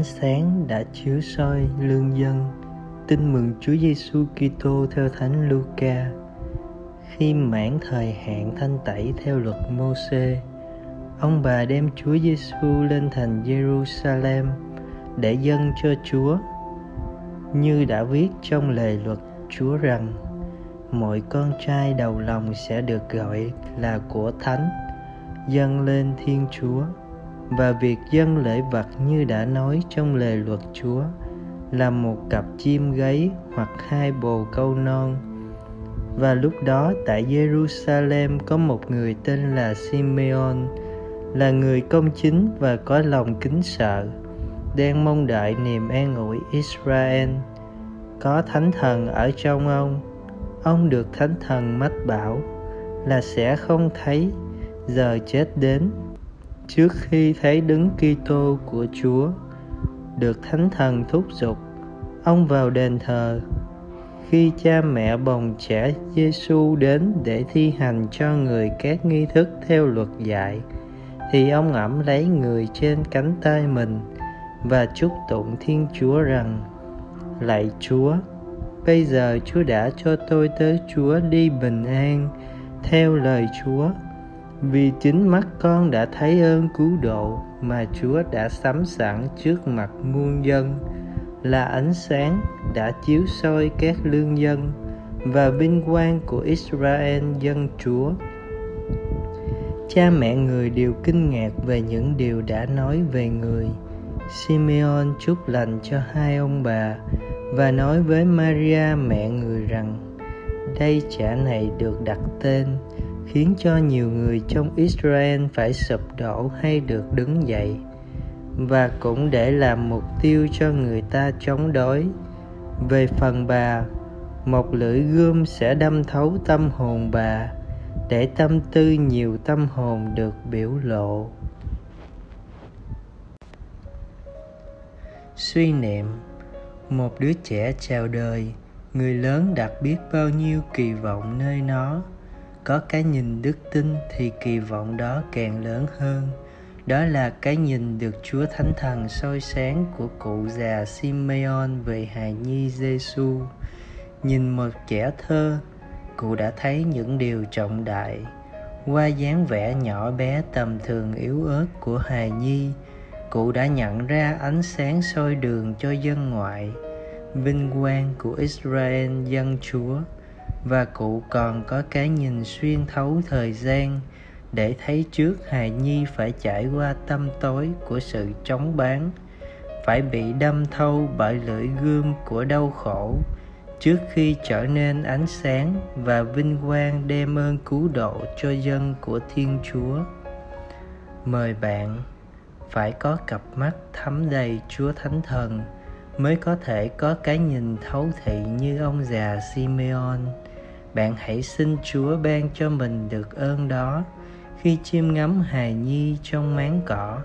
ánh sáng đã chiếu soi lương dân. Tin mừng Chúa Giêsu Kitô theo Thánh Luca. Khi mãn thời hạn thanh tẩy theo luật Môsê, ông bà đem Chúa Giêsu lên thành Jerusalem để dâng cho Chúa. Như đã viết trong lời luật Chúa rằng mọi con trai đầu lòng sẽ được gọi là của thánh dâng lên thiên chúa và việc dâng lễ vật như đã nói trong lề luật chúa là một cặp chim gáy hoặc hai bồ câu non. Và lúc đó tại Jerusalem có một người tên là Simeon, là người công chính và có lòng kính sợ, đang mong đợi niềm an ủi Israel. Có thánh thần ở trong ông ông được thánh thần mách bảo là sẽ không thấy, giờ chết đến trước khi thấy đứng Kitô của Chúa, được thánh thần thúc giục, ông vào đền thờ. Khi cha mẹ bồng trẻ Giêsu đến để thi hành cho người các nghi thức theo luật dạy, thì ông ẩm lấy người trên cánh tay mình và chúc tụng Thiên Chúa rằng, lạy Chúa, bây giờ Chúa đã cho tôi tới Chúa đi bình an theo lời Chúa vì chính mắt con đã thấy ơn cứu độ mà Chúa đã sắm sẵn trước mặt muôn dân, là ánh sáng đã chiếu soi các lương dân và vinh quang của Israel dân Chúa. Cha mẹ người đều kinh ngạc về những điều đã nói về người. Simeon chúc lành cho hai ông bà và nói với Maria mẹ người rằng, đây trẻ này được đặt tên khiến cho nhiều người trong Israel phải sụp đổ hay được đứng dậy, và cũng để làm mục tiêu cho người ta chống đối. Về phần bà, một lưỡi gươm sẽ đâm thấu tâm hồn bà, để tâm tư nhiều tâm hồn được biểu lộ. Suy niệm, một đứa trẻ chào đời, người lớn đặt biết bao nhiêu kỳ vọng nơi nó? Có cái nhìn đức tin thì kỳ vọng đó càng lớn hơn đó là cái nhìn được Chúa Thánh Thần soi sáng của cụ già Simeon về hài nhi Giêsu. Nhìn một trẻ thơ, cụ đã thấy những điều trọng đại. Qua dáng vẻ nhỏ bé tầm thường yếu ớt của hài nhi, cụ đã nhận ra ánh sáng soi đường cho dân ngoại, vinh quang của Israel dân Chúa và cụ còn có cái nhìn xuyên thấu thời gian để thấy trước hài nhi phải trải qua tâm tối của sự chống bán, phải bị đâm thâu bởi lưỡi gươm của đau khổ trước khi trở nên ánh sáng và vinh quang đem ơn cứu độ cho dân của thiên chúa. Mời bạn phải có cặp mắt thấm đầy chúa thánh thần mới có thể có cái nhìn thấu thị như ông già simeon bạn hãy xin chúa ban cho mình được ơn đó khi chiêm ngắm hài nhi trong máng cỏ.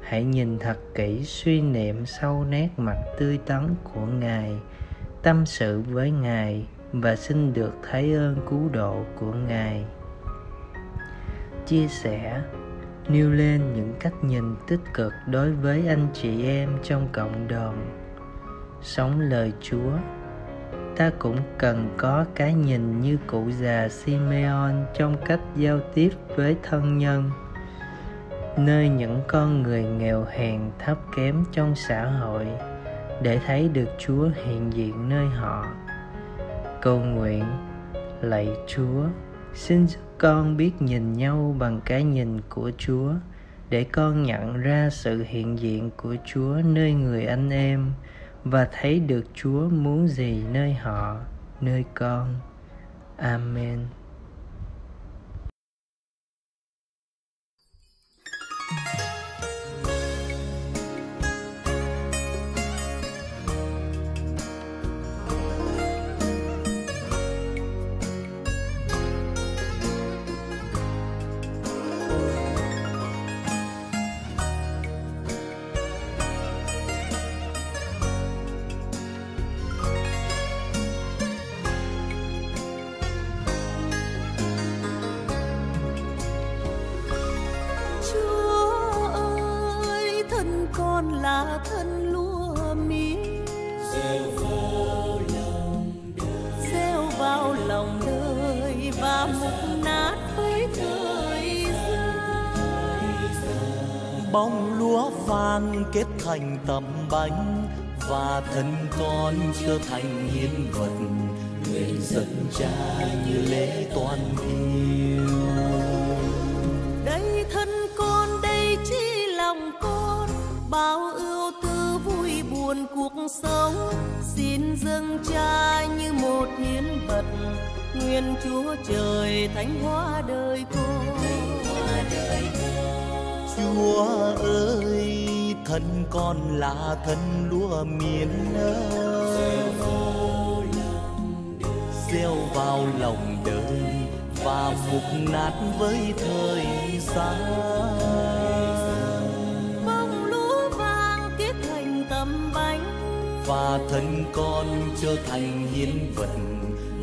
Hãy nhìn thật kỹ suy niệm sâu nét mặt tươi tắn của ngài, tâm sự với ngài và xin được thấy ơn cứu độ của ngài. Chia sẻ, nêu lên những cách nhìn tích cực đối với anh chị em trong cộng đồng. Sống lời chúa ta cũng cần có cái nhìn như cụ già Simeon trong cách giao tiếp với thân nhân nơi những con người nghèo hèn thấp kém trong xã hội để thấy được Chúa hiện diện nơi họ. Cầu nguyện, lạy Chúa, xin giúp con biết nhìn nhau bằng cái nhìn của Chúa để con nhận ra sự hiện diện của Chúa nơi người anh em và thấy được Chúa muốn gì nơi họ, nơi con. Amen. Bông lúa vàng kết thành tấm bánh, và thân con trở thành hiến vật nguyện dân cha như lễ toàn thiêu đây thân con, đây chỉ lòng con, bao ưu tư vui buồn cuộc sống. Xin dâng cha như một hiến vật, nguyện chúa trời thánh hóa đời con chúa ơi thân con là thân lúa miền ơi. Gieo vào lòng đời và mục nát với thời gian. Bông lúa vàng kết thành tấm bánh. Và thân con trở thành hiến vật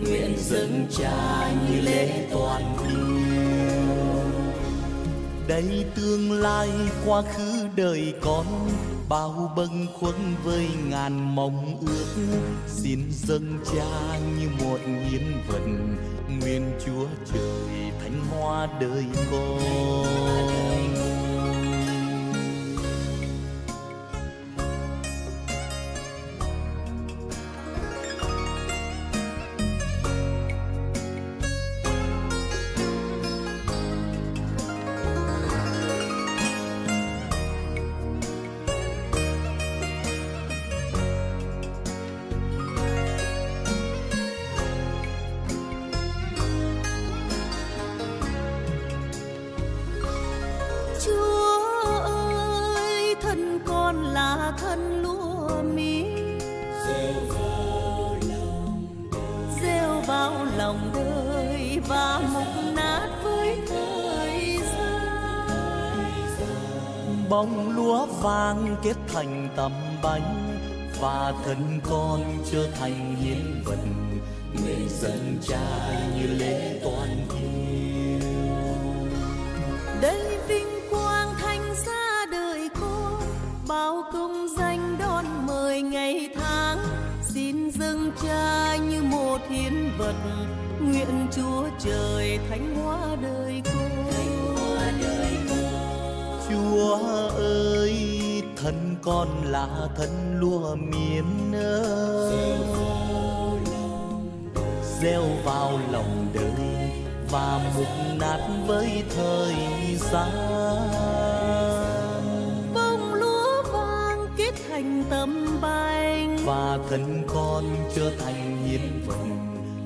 nguyện dâng cha như lễ toàn. thiêu đây tương lai quá khứ đời con. Bao bâng khuâng với ngàn mong ước, xin dâng cha như một hiến vật. Nguyện chúa trời thánh hoa đời con. Thân lúa mì rêu vào lòng đời và mục nát với thời gian. Bông lúa vàng kết thành tấm bánh và thân con trở thành hiến vật người dân cha như lễ toàn thiên xin dâng cha như một hiến vật, nguyện chúa trời thánh hóa đời con chúa ơi, thân con là thân lúa miền ơi. Gieo vào lòng đời và mục nát với thời gian. Và thân con trở thành hiến vật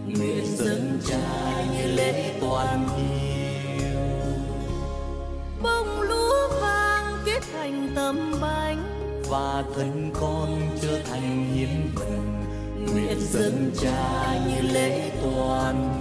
nguyện dâng cha như lễ toàn thiêu bông lúa vàng kết thành tấm bánh. Và thân con trở thành hiến vật nguyện dâng cha như lễ toàn